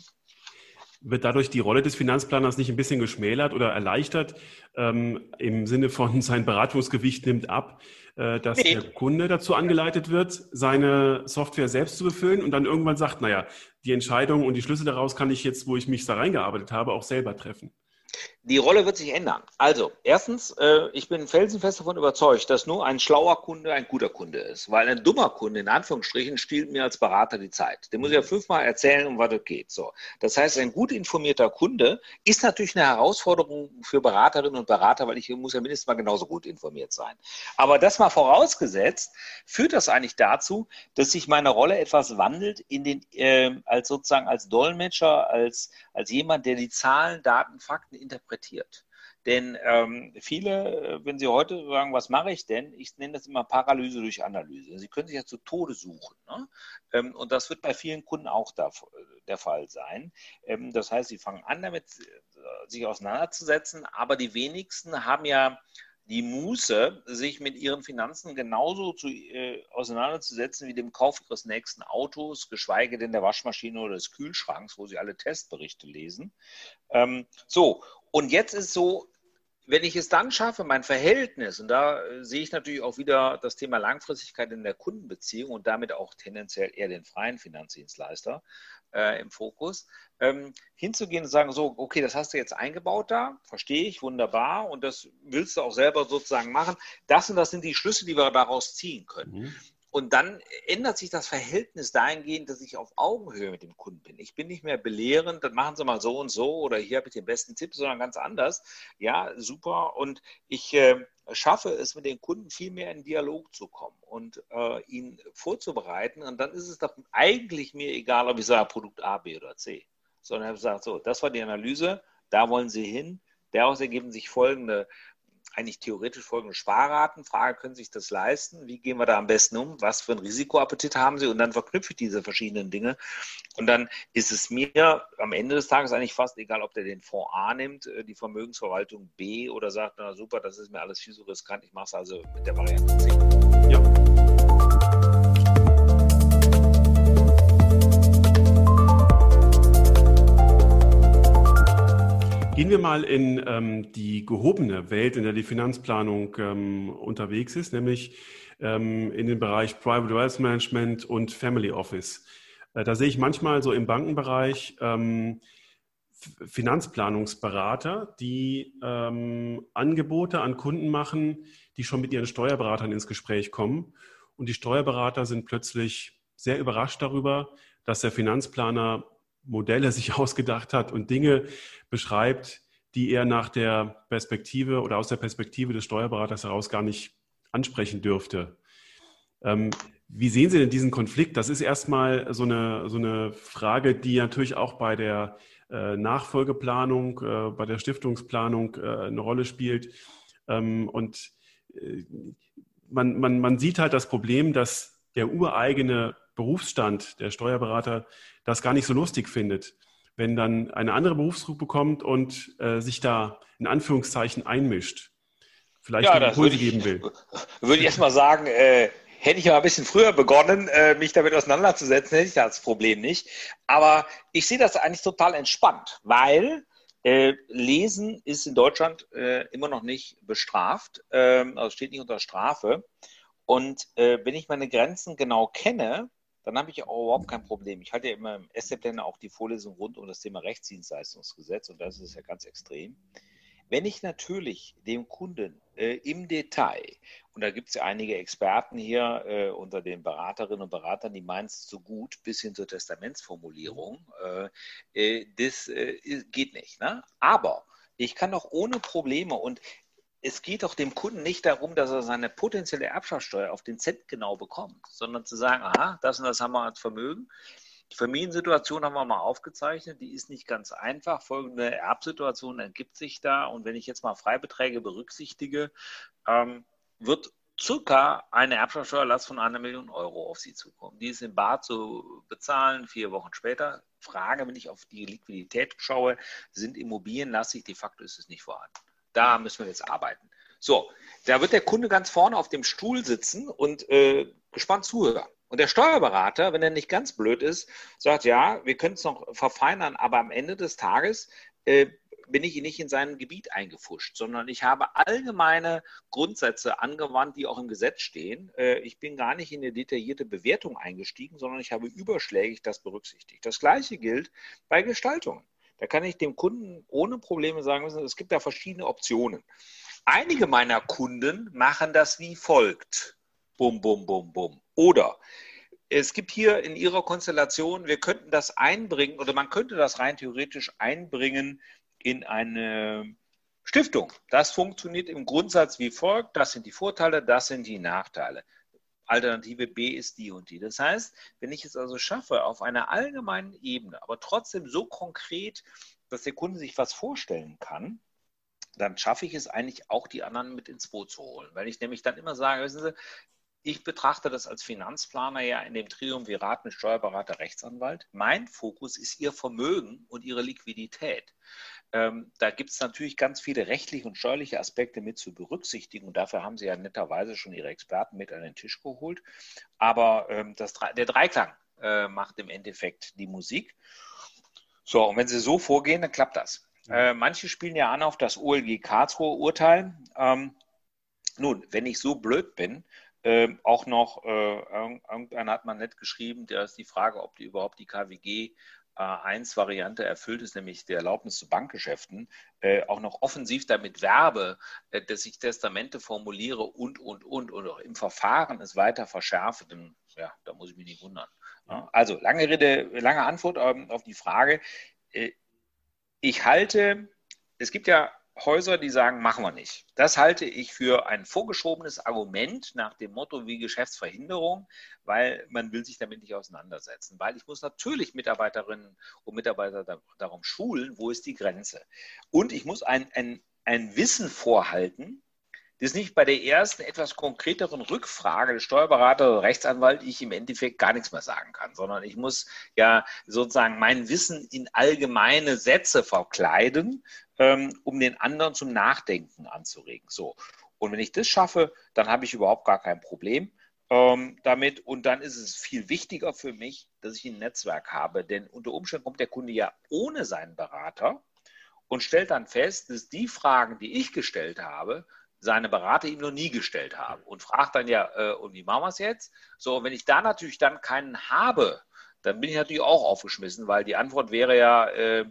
Wird dadurch die Rolle des Finanzplaners nicht ein bisschen geschmälert oder erleichtert, ähm, im Sinne von <laughs> sein Beratungsgewicht nimmt ab? Äh, dass nee. der Kunde dazu angeleitet wird, seine Software selbst zu befüllen und dann irgendwann sagt, naja, die Entscheidung und die Schlüsse daraus kann ich jetzt, wo ich mich da reingearbeitet habe, auch selber treffen. Die Rolle wird sich ändern. Also, erstens, äh, ich bin felsenfest davon überzeugt, dass nur ein schlauer Kunde ein guter Kunde ist. Weil ein dummer Kunde, in Anführungsstrichen, stiehlt mir als Berater die Zeit. Der muss ja fünfmal erzählen, um was es geht. So. Das heißt, ein gut informierter Kunde ist natürlich eine Herausforderung für Beraterinnen und Berater, weil ich muss ja mindestens mal genauso gut informiert sein. Aber das mal vorausgesetzt, führt das eigentlich dazu, dass sich meine Rolle etwas wandelt in den, äh, als sozusagen als Dolmetscher, als, als jemand, der die Zahlen, Daten, Fakten interpretiert. Denn ähm, viele, wenn Sie heute sagen, was mache ich denn? Ich nenne das immer Paralyse durch Analyse. Sie können sich ja zu Tode suchen. Ne? Ähm, und das wird bei vielen Kunden auch da, der Fall sein. Ähm, das heißt, sie fangen an, damit äh, sich auseinanderzusetzen, aber die wenigsten haben ja die Muße, sich mit ihren Finanzen genauso zu, äh, auseinanderzusetzen wie dem Kauf ihres nächsten Autos, geschweige denn der Waschmaschine oder des Kühlschranks, wo sie alle Testberichte lesen. Ähm, so, und jetzt ist so, wenn ich es dann schaffe, mein Verhältnis, und da äh, sehe ich natürlich auch wieder das Thema Langfristigkeit in der Kundenbeziehung und damit auch tendenziell eher den freien Finanzdienstleister äh, im Fokus, ähm, hinzugehen und sagen, so, okay, das hast du jetzt eingebaut da, verstehe ich, wunderbar, und das willst du auch selber sozusagen machen. Das und das sind die Schlüsse, die wir daraus ziehen können. Mhm. Und dann ändert sich das Verhältnis dahingehend, dass ich auf Augenhöhe mit dem Kunden bin. Ich bin nicht mehr belehrend, dann machen Sie mal so und so oder hier habe ich den besten Tipp, sondern ganz anders. Ja, super. Und ich äh, schaffe es, mit den Kunden viel mehr in Dialog zu kommen und äh, ihn vorzubereiten. Und dann ist es doch eigentlich mir egal, ob ich sage Produkt A, B oder C. Sondern ich habe gesagt, so, das war die Analyse, da wollen Sie hin. Daraus ergeben sich folgende eigentlich theoretisch folgende Sparraten. Frage, können Sie sich das leisten? Wie gehen wir da am besten um? Was für ein Risikoappetit haben Sie? Und dann verknüpfe ich diese verschiedenen Dinge. Und dann ist es mir am Ende des Tages eigentlich fast egal, ob der den Fonds A nimmt, äh, die Vermögensverwaltung B oder sagt, na super, das ist mir alles viel zu riskant, ich mache es also mit der Variante C. Gehen wir mal in ähm, die gehobene Welt, in der die Finanzplanung ähm, unterwegs ist, nämlich ähm, in den Bereich Private Wealth Management und Family Office. Äh, da sehe ich manchmal so im Bankenbereich ähm, Finanzplanungsberater, die ähm, Angebote an Kunden machen, die schon mit ihren Steuerberatern ins Gespräch kommen. Und die Steuerberater sind plötzlich sehr überrascht darüber, dass der Finanzplaner Modelle sich <laughs> ausgedacht hat und Dinge beschreibt, die er nach der Perspektive oder aus der Perspektive des Steuerberaters heraus gar nicht ansprechen dürfte. Ähm, wie sehen Sie denn diesen Konflikt? Das ist erstmal so eine, so eine Frage, die natürlich auch bei der äh, Nachfolgeplanung, äh, bei der Stiftungsplanung äh, eine Rolle spielt. Ähm, und äh, man, man, man sieht halt das Problem, dass der ureigene Berufsstand der Steuerberater das gar nicht so lustig findet, wenn dann eine andere Berufsgruppe kommt und äh, sich da in Anführungszeichen einmischt. Vielleicht ja, Impulse geben will. <laughs> Würde ich erstmal sagen, äh, hätte ich mal ein bisschen früher begonnen, äh, mich damit auseinanderzusetzen, hätte ich das Problem nicht. Aber ich sehe das eigentlich total entspannt, weil äh, Lesen ist in Deutschland äh, immer noch nicht bestraft, ähm, also steht nicht unter Strafe. Und äh, wenn ich meine Grenzen genau kenne, dann habe ich auch überhaupt kein Problem. Ich halte ja immer im SZ-Plan auch die Vorlesung rund um das Thema Rechtsdienstleistungsgesetz und das ist ja ganz extrem. Wenn ich natürlich dem Kunden äh, im Detail, und da gibt es ja einige Experten hier äh, unter den Beraterinnen und Beratern, die meinen es so gut, bis hin zur Testamentsformulierung, äh, äh das äh, geht nicht. Ne? Aber ich kann doch ohne Probleme und es geht doch dem Kunden nicht darum, dass er seine potenzielle Erbschaftssteuer auf den Cent genau bekommt, sondern zu sagen, aha, das und das haben wir als Vermögen. Die Familiensituation haben wir mal aufgezeichnet, die ist nicht ganz einfach. Folgende Erbsituation ergibt sich da. Und wenn ich jetzt mal Freibeträge berücksichtige, ähm, wird circa eine Erbschaftssteuerlast von einer Million Euro auf Sie zukommen. Die ist in Bar zu bezahlen, vier Wochen später. Frage, wenn ich auf die Liquidität schaue, sind Immobilien lastig, de facto ist es nicht vorhanden. Da müssen wir jetzt arbeiten. So, da wird der Kunde ganz vorne auf dem Stuhl sitzen und äh, gespannt zuhören. Und der Steuerberater, wenn er nicht ganz blöd ist, sagt, ja, wir können es noch verfeinern, aber am Ende des Tages äh, bin ich nicht in sein Gebiet eingefuscht, sondern ich habe allgemeine Grundsätze angewandt, die auch im Gesetz stehen. Äh, ich bin gar nicht in eine detaillierte Bewertung eingestiegen, sondern ich habe überschlägig das berücksichtigt. Das Gleiche gilt bei Gestaltungen. Da kann ich dem Kunden ohne Probleme sagen, es gibt da verschiedene Optionen. Einige meiner Kunden machen das wie folgt. Bum, bum, bum, bum. Oder es gibt hier in Ihrer Konstellation, wir könnten das einbringen oder man könnte das rein theoretisch einbringen in eine Stiftung. Das funktioniert im Grundsatz wie folgt. Das sind die Vorteile, das sind die Nachteile. Alternative B ist die und die. Das heißt, wenn ich es also schaffe, auf einer allgemeinen Ebene, aber trotzdem so konkret, dass der Kunde sich was vorstellen kann, dann schaffe ich es eigentlich auch, die anderen mit ins Boot zu holen. Weil ich nämlich dann immer sage, wissen Sie, ich betrachte das als Finanzplaner ja in dem Triumvirat mit Steuerberater, Rechtsanwalt. Mein Fokus ist Ihr Vermögen und Ihre Liquidität. Ähm, da gibt es natürlich ganz viele rechtliche und steuerliche Aspekte mit zu berücksichtigen und dafür haben Sie ja netterweise schon Ihre Experten mit an den Tisch geholt. Aber ähm, das, der Dreiklang äh, macht im Endeffekt die Musik. So, und wenn Sie so vorgehen, dann klappt das. Äh, manche spielen ja an auf das OLG Karlsruhe Urteil. Ähm, nun, wenn ich so blöd bin ähm, auch noch, äh, irgendeiner hat mal nett geschrieben, der ist die Frage, ob die überhaupt die KWG A1-Variante erfüllt ist, nämlich die Erlaubnis zu Bankgeschäften, äh, auch noch offensiv damit werbe, äh, dass ich Testamente formuliere und, und, und, und auch im Verfahren es weiter verschärfe, dann, ja, da muss ich mich nicht wundern. Ja, also, lange Rede, lange Antwort ähm, auf die Frage. Äh, ich halte, es gibt ja Häuser, die sagen, machen wir nicht. Das halte ich für ein vorgeschobenes Argument nach dem Motto wie Geschäftsverhinderung, weil man will sich damit nicht auseinandersetzen. Weil ich muss natürlich Mitarbeiterinnen und Mitarbeiter darum schulen, wo ist die Grenze. Und ich muss ein, ein, ein Wissen vorhalten, das nicht bei der ersten etwas konkreteren Rückfrage des Steuerberater oder Rechtsanwalt ich im Endeffekt gar nichts mehr sagen kann, sondern ich muss ja sozusagen mein Wissen in allgemeine Sätze verkleiden, ähm, um den anderen zum Nachdenken anzuregen. So. Und wenn ich das schaffe, dann habe ich überhaupt gar kein Problem ähm, damit. Und dann ist es viel wichtiger für mich, dass ich ein Netzwerk habe. Denn unter Umständen kommt der Kunde ja ohne seinen Berater und stellt dann fest, dass die Fragen, die ich gestellt habe, seine Berater ihm noch nie gestellt haben und fragt dann ja, äh, und wie machen wir es jetzt? So, wenn ich da natürlich dann keinen habe, dann bin ich natürlich auch aufgeschmissen, weil die Antwort wäre ja, äh,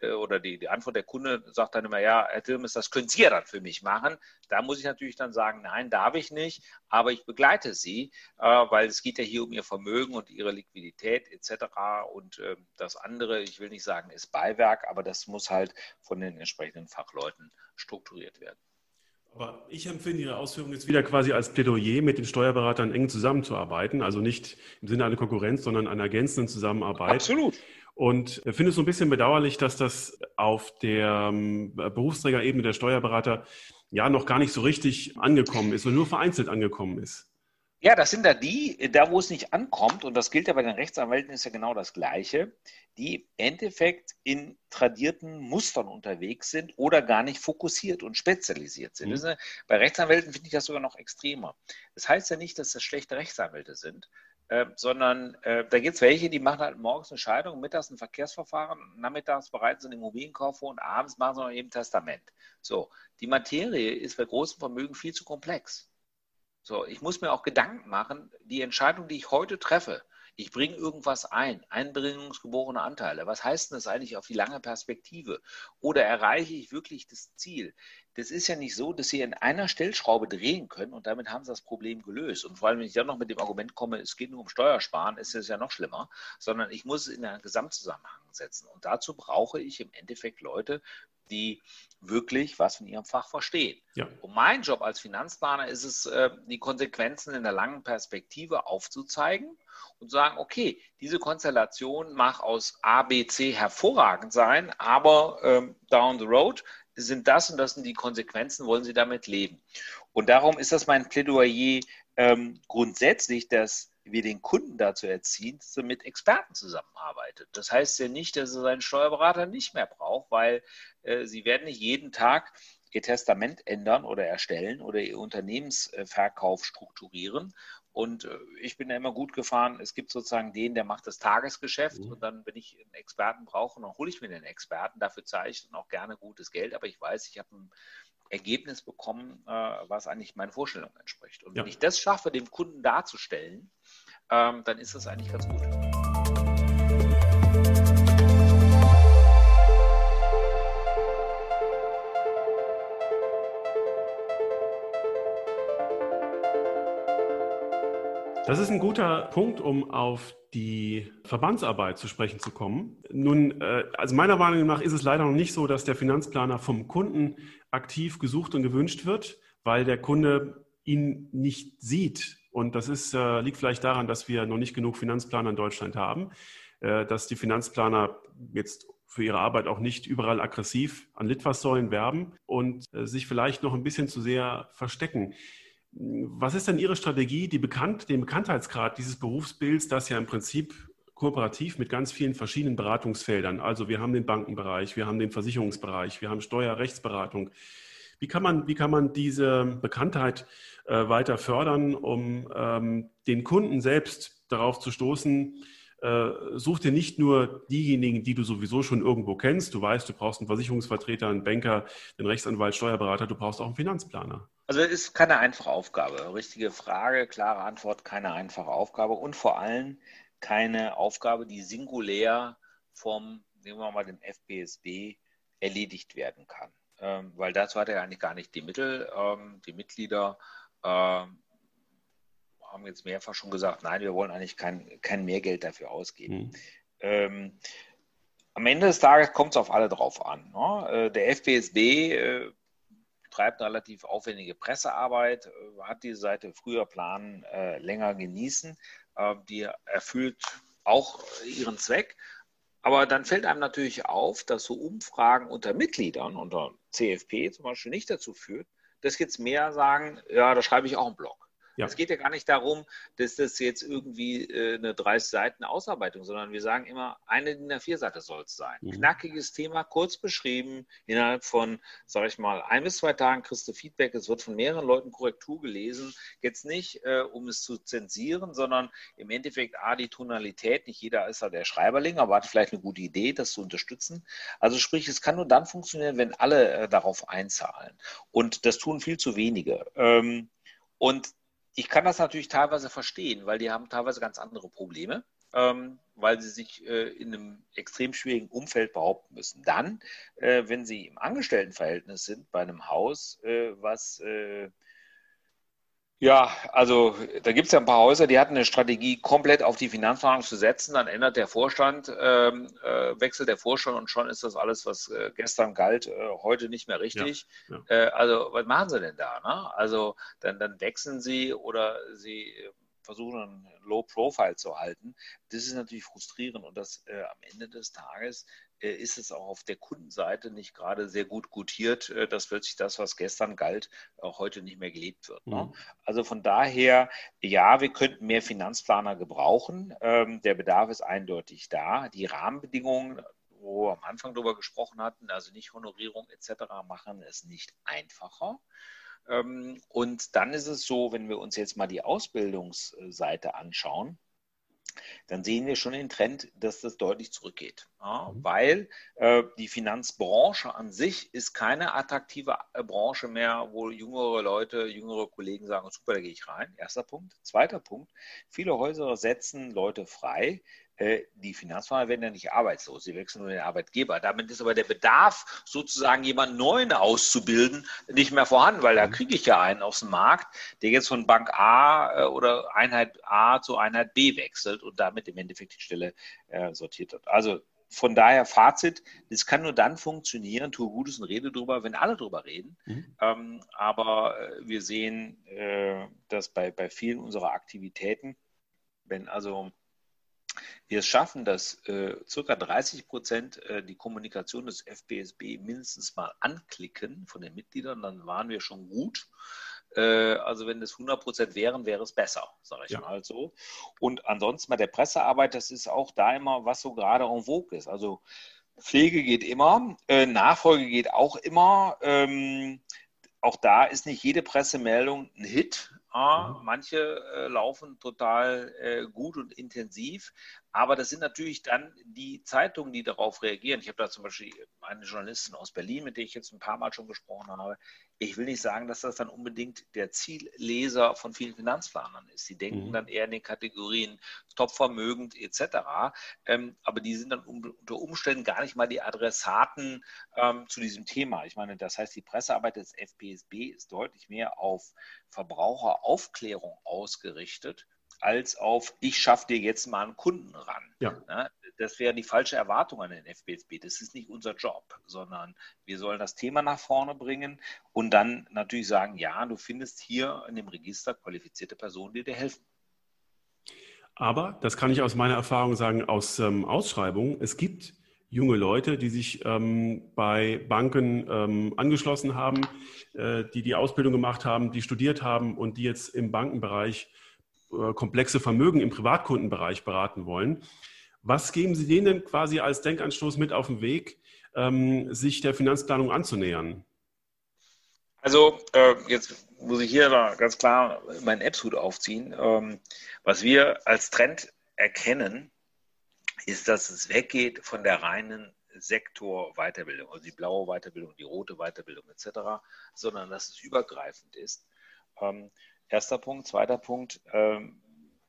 äh, oder die, die Antwort der Kunde sagt dann immer, ja, Herr Tilmes, das können Sie ja dann für mich machen. Da muss ich natürlich dann sagen, nein, darf ich nicht, aber ich begleite Sie, äh, weil es geht ja hier um Ihr Vermögen und Ihre Liquidität etc. Und äh, das andere, ich will nicht sagen, ist Beiwerk, aber das muss halt von den entsprechenden Fachleuten strukturiert werden. Aber ich empfinde Ihre Ausführungen jetzt wieder quasi als Plädoyer, mit den Steuerberatern eng zusammenzuarbeiten. Also nicht im Sinne einer Konkurrenz, sondern einer ergänzenden Zusammenarbeit. Absolut. Und finde es so ein bisschen bedauerlich, dass das auf der ähm, Berufsträgerebene der Steuerberater ja noch gar nicht so richtig angekommen ist und nur vereinzelt angekommen ist. Ja, das sind da die, da wo es nicht ankommt, und das gilt ja bei den Rechtsanwälten, ist ja genau das Gleiche, die im Endeffekt in tradierten Mustern unterwegs sind oder gar nicht fokussiert und spezialisiert sind. Mhm. Bei Rechtsanwälten finde ich das sogar noch extremer. Das heißt ja nicht, dass das schlechte Rechtsanwälte sind, äh, sondern äh, da gibt es welche, die machen halt morgens eine Scheidung, mittags ein Verkehrsverfahren, nachmittags bereiten sie einen Immobilienkauf vor und abends machen sie noch eben Testament. So, die Materie ist bei großem Vermögen viel zu komplex. So, ich muss mir auch Gedanken machen, die Entscheidung, die ich heute treffe, Ich bringe irgendwas ein, einbringungsgeborene Anteile. Was heißt denn das eigentlich auf die lange Perspektive? Oder erreiche ich wirklich das Ziel? Das ist ja nicht so, dass Sie in einer Stellschraube drehen können und damit haben Sie das Problem gelöst. Und vor allem, wenn ich dann noch mit dem Argument komme, es geht nur um Steuersparen, ist es ja noch schlimmer, sondern ich muss es in einen Gesamtzusammenhang setzen. Und dazu brauche ich im Endeffekt Leute, die wirklich was von ihrem Fach verstehen. Ja. Und mein Job als Finanzplaner ist es, äh, die Konsequenzen in der langen Perspektive aufzuzeigen und sagen, okay, diese Konstellation mag aus A, B, C hervorragend sein, aber ähm, down the road sind das und das sind die Konsequenzen, wollen Sie damit leben. Und darum ist das mein Plädoyer ähm, grundsätzlich, dass wir den Kunden dazu erziehen, dass er mit Experten zusammenarbeitet. Das heißt ja nicht, dass er seinen Steuerberater nicht mehr braucht, weil äh, sie werden nicht jeden Tag ihr Testament ändern oder erstellen oder ihr Unternehmensverkauf strukturieren. Und äh, ich bin ja immer gut gefahren. Es gibt sozusagen den, der macht das Tagesgeschäft. Mhm. Und dann, wenn ich einen Experten brauche, dann hole ich mir den Experten. Dafür zahle ich dann auch gerne gutes Geld. Aber ich weiß, ich habe ein Ergebnis bekommen, äh, was eigentlich meinen Vorstellungen entspricht. Und ja. wenn ich das schaffe, dem Kunden darzustellen, ähm, dann ist das eigentlich ganz gut. Das ist ein guter Punkt, um auf die Verbandsarbeit zu sprechen zu kommen. Nun, äh, also meiner Meinung nach ist es leider noch nicht so, dass der Finanzplaner vom Kunden aktiv gesucht und gewünscht wird, weil der Kunde ihn nicht sieht. Und das ist, äh, liegt vielleicht daran, dass wir noch nicht genug Finanzplaner in Deutschland haben, äh, dass die Finanzplaner jetzt für ihre Arbeit auch nicht überall aggressiv an Litfaßsäulen werben und sich vielleicht noch ein bisschen zu sehr verstecken. Was ist denn Ihre Strategie, die Bekannt, den Bekanntheitsgrad dieses Berufsbilds, das ja im Prinzip kooperativ mit ganz vielen verschiedenen Beratungsfeldern, also wir haben den Bankenbereich, wir haben den Versicherungsbereich, wir haben Steuerrechtsberatung. Wie kann man, wie kann man diese Bekanntheit äh, weiter fördern, um ähm, den Kunden selbst darauf zu stoßen, äh, such dir nicht nur diejenigen, die du sowieso schon irgendwo kennst. Du weißt, du brauchst einen Versicherungsvertreter, einen Banker, einen Rechtsanwalt, Steuerberater, du brauchst auch einen Finanzplaner. Also es ist keine einfache Aufgabe. Richtige Frage, klare Antwort, keine einfache Aufgabe und vor allem keine Aufgabe, die singulär vom, nehmen wir mal den FBSB, erledigt werden kann. Ähm, weil dazu hat er eigentlich gar nicht die Mittel. Ähm, die Mitglieder ähm, haben jetzt mehrfach schon gesagt, nein, wir wollen eigentlich kein, kein Mehrgeld dafür ausgeben. Mhm. Ähm, am Ende des Tages kommt es auf alle drauf an. Ne? Äh, der FBSB äh, betreibt eine relativ aufwendige Pressearbeit, äh, hat diese Seite früher planen, äh, länger genießen. Äh, die erfüllt auch ihren Zweck. Aber dann fällt einem natürlich auf, dass so Umfragen unter Mitgliedern, unter CFP zum Beispiel, nicht dazu führt, dass jetzt mehr sagen, ja, da schreibe ich auch einen Blog. Ja. Es geht ja gar nicht darum, dass das jetzt irgendwie äh, eine 30 Seiten Ausarbeitung, sondern wir sagen immer, eine DIN A4-Seite soll es sein. Mhm. Knackiges Thema, kurz beschrieben, innerhalb von, sage ich mal, ein bis zwei Tagen kriegst du Feedback. Es wird von mehreren Leuten Korrektur gelesen. Jetzt nicht, äh, um es zu zensieren, sondern im Endeffekt, A, die Tonalität. Nicht jeder ist ja der Schreiberling, aber hat vielleicht eine gute Idee, das zu unterstützen. Also sprich, es kann nur dann funktionieren, wenn alle äh, darauf einzahlen. Und das tun viel zu wenige. Ähm, und ich kann das natürlich teilweise verstehen, weil die haben teilweise ganz andere Probleme, ähm, weil sie sich äh, in einem extrem schwierigen Umfeld behaupten müssen. Dann, äh, wenn sie im Angestelltenverhältnis sind bei einem Haus, äh, was äh, ja, also da gibt es ja ein paar Häuser, die hatten eine Strategie, komplett auf die Finanzplanung zu setzen. Dann ändert der Vorstand, ähm, äh, wechselt der Vorstand und schon ist das alles, was äh, gestern galt, äh, heute nicht mehr richtig. Ja, ja. Äh, also was machen sie denn da? Ne? Also dann, dann wechseln sie oder sie äh, versuchen, ein Low Profile zu halten. Das ist natürlich frustrierend und das äh, am Ende des Tages äh, ist es auch auf der Kundenseite nicht gerade sehr gut gutiert, äh, dass plötzlich das, was gestern galt, auch heute nicht mehr gelebt wird. Ne? Mhm. Also von daher, ja, wir könnten mehr Finanzplaner gebrauchen. Ähm, der Bedarf ist eindeutig da. Die Rahmenbedingungen, wo wir am Anfang darüber gesprochen hatten, also nicht Honorierung etc., machen es nicht einfacher. Ähm, und dann ist es so, wenn wir uns jetzt mal die Ausbildungsseite anschauen, dann sehen wir schon den Trend, dass das deutlich zurückgeht. Ja, mhm. Weil äh, die Finanzbranche an sich ist keine attraktive äh, Branche mehr, wo jüngere Leute, jüngere Kollegen sagen, super, da gehe ich rein. Erster Punkt. Zweiter Punkt, viele Häuser setzen Leute frei, die Finanzplaner werden ja nicht arbeitslos, sie wechseln nur den Arbeitgeber. Damit ist aber der Bedarf, sozusagen jemanden Neuen auszubilden, nicht mehr vorhanden, weil da mhm. kriege ich ja einen aus dem Markt, der jetzt von Bank A äh, oder Einheit A zu Einheit B wechselt und damit im Endeffekt die Stelle äh, sortiert wird. Also von daher Fazit, das kann nur dann funktionieren, tue Gutes und rede drüber, wenn alle drüber reden. Mhm. Ähm, aber wir sehen, äh, dass bei, bei vielen unserer Aktivitäten, wenn also wir schaffen, dass äh, circa 30 Prozent äh, die Kommunikation des FBSB mindestens mal anklicken von den Mitgliedern, dann waren wir schon gut. Äh, also wenn es 100 Prozent wären, wäre es besser, sage ich ja. mal so. Und ansonsten bei der Pressearbeit, das ist auch da immer, was so gerade en vogue ist. Also Pflege geht immer, äh, Nachfolge geht auch immer. Ähm, auch da ist nicht jede Pressemeldung ein Hit. Ah, manche äh, laufen total äh, gut und intensiv, aber das sind natürlich dann die Zeitungen, die darauf reagieren. Ich habe da zum Beispiel eine Journalistin aus Berlin, mit der ich jetzt ein paar Mal schon gesprochen habe. Ich will nicht sagen, dass das dann unbedingt der Zielleser von vielen Finanzplanern ist. Die denken mhm. dann eher in den Kategorien topvermögend etc. Ähm, aber die sind dann unter Umständen gar nicht mal die Adressaten ähm, zu diesem Thema. Ich meine, das heißt, die Pressearbeit des FPSB ist deutlich mehr auf Verbraucheraufklärung ausgerichtet als auf, ich schaffe dir jetzt mal einen Kunden ran. Ja. Ne? Das wäre die falsche Erwartung an den FBSB. Das ist nicht unser Job, sondern wir sollen das Thema nach vorne bringen und dann natürlich sagen, ja, du findest hier in dem Register qualifizierte Personen, die dir helfen. Aber, das kann ich aus meiner Erfahrung sagen, aus ähm, Ausschreibungen, es gibt junge Leute, die sich ähm, bei Banken ähm, angeschlossen haben, äh, die die Ausbildung gemacht haben, die studiert haben und die jetzt im Bankenbereich komplexe Vermögen im Privatkundenbereich beraten wollen. Was geben Sie denen quasi als Denkanstoß mit auf den Weg, ähm, sich der Finanzplanung anzunähern? Also äh, jetzt muss ich hier ganz klar meinen Apps-Hut aufziehen. Ähm, was wir als Trend erkennen, ist, dass es weggeht von der reinen Sektor Weiterbildung, also die blaue Weiterbildung, die rote Weiterbildung etc., sondern dass es übergreifend ist. Ähm, erster Punkt. Zweiter Punkt, ähm,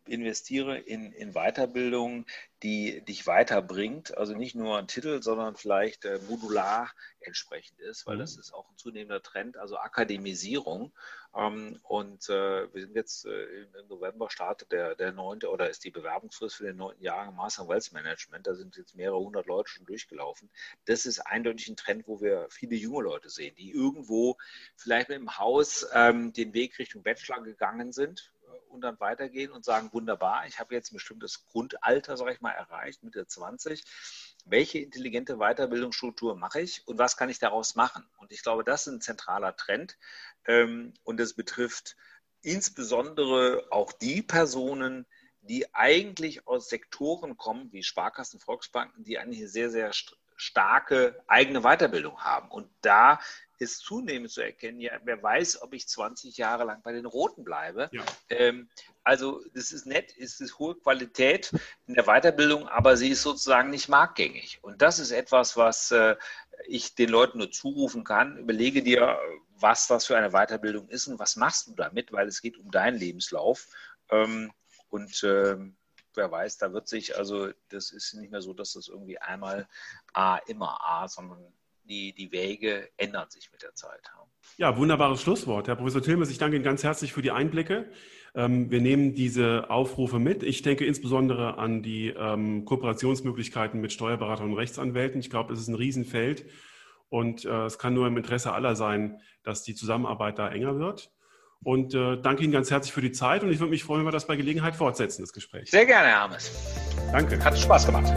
investiere in, in Weiterbildung, die dich weiterbringt. Also nicht nur ein Titel, sondern vielleicht äh, modular entsprechend ist, weil mhm. das ist auch ein zunehmender Trend, also Akademisierung. Ähm, und äh, wir sind jetzt äh, im November startet der, der neunte oder ist die Bewerbungsfrist für den neunten Jahrgang Master Wealth Management. Da sind jetzt mehrere hundert Leute schon durchgelaufen. Das ist eindeutig ein Trend, wo wir viele junge Leute sehen, die irgendwo vielleicht mit dem Haus ähm, den Weg Richtung Bachelor gegangen sind und dann weitergehen und sagen, wunderbar, ich habe jetzt ein bestimmtes Grundalter, sage ich mal, erreicht, Mitte 20. Welche intelligente Weiterbildungsstruktur mache ich und was kann ich daraus machen? Und ich glaube, das ist ein zentraler Trend ähm, und es betrifft insbesondere auch die Personen, die eigentlich aus Sektoren kommen, wie Sparkassen, Volksbanken, die eine sehr, sehr starke eigene Weiterbildung haben. Und da ist zunehmend zu erkennen, ja, wer weiß, ob ich 20 Jahre lang bei den Roten bleibe. Ja. Ähm, also das ist nett, es ist hohe Qualität in der Weiterbildung, aber sie ist sozusagen nicht marktgängig. Und das ist etwas, was äh, ich den Leuten nur zurufen kann. Überlege dir, was das für eine Weiterbildung ist und was machst du damit, weil es geht um deinen Lebenslauf. Ähm, und ähm, wer weiß, da wird sich, also das ist nicht mehr so, dass das irgendwie einmal A immer A, sondern die, die Wege ändern sich mit der Zeit. Ja, wunderbares Schlusswort. Herr Professor Tilmes, ich danke Ihnen ganz herzlich für die Einblicke. Ähm, wir nehmen diese Aufrufe mit. Ich denke insbesondere an die ähm, Kooperationsmöglichkeiten mit Steuerberatern und Rechtsanwälten. Ich glaube, es ist ein Riesenfeld und äh, es kann nur im Interesse aller sein, dass die Zusammenarbeit da enger wird. Und äh, danke Ihnen ganz herzlich für die Zeit und ich würde mich freuen, wenn wir das bei Gelegenheit fortsetzen, das Gespräch. Sehr gerne, Herr Hermes. Danke. Hat Spaß gemacht.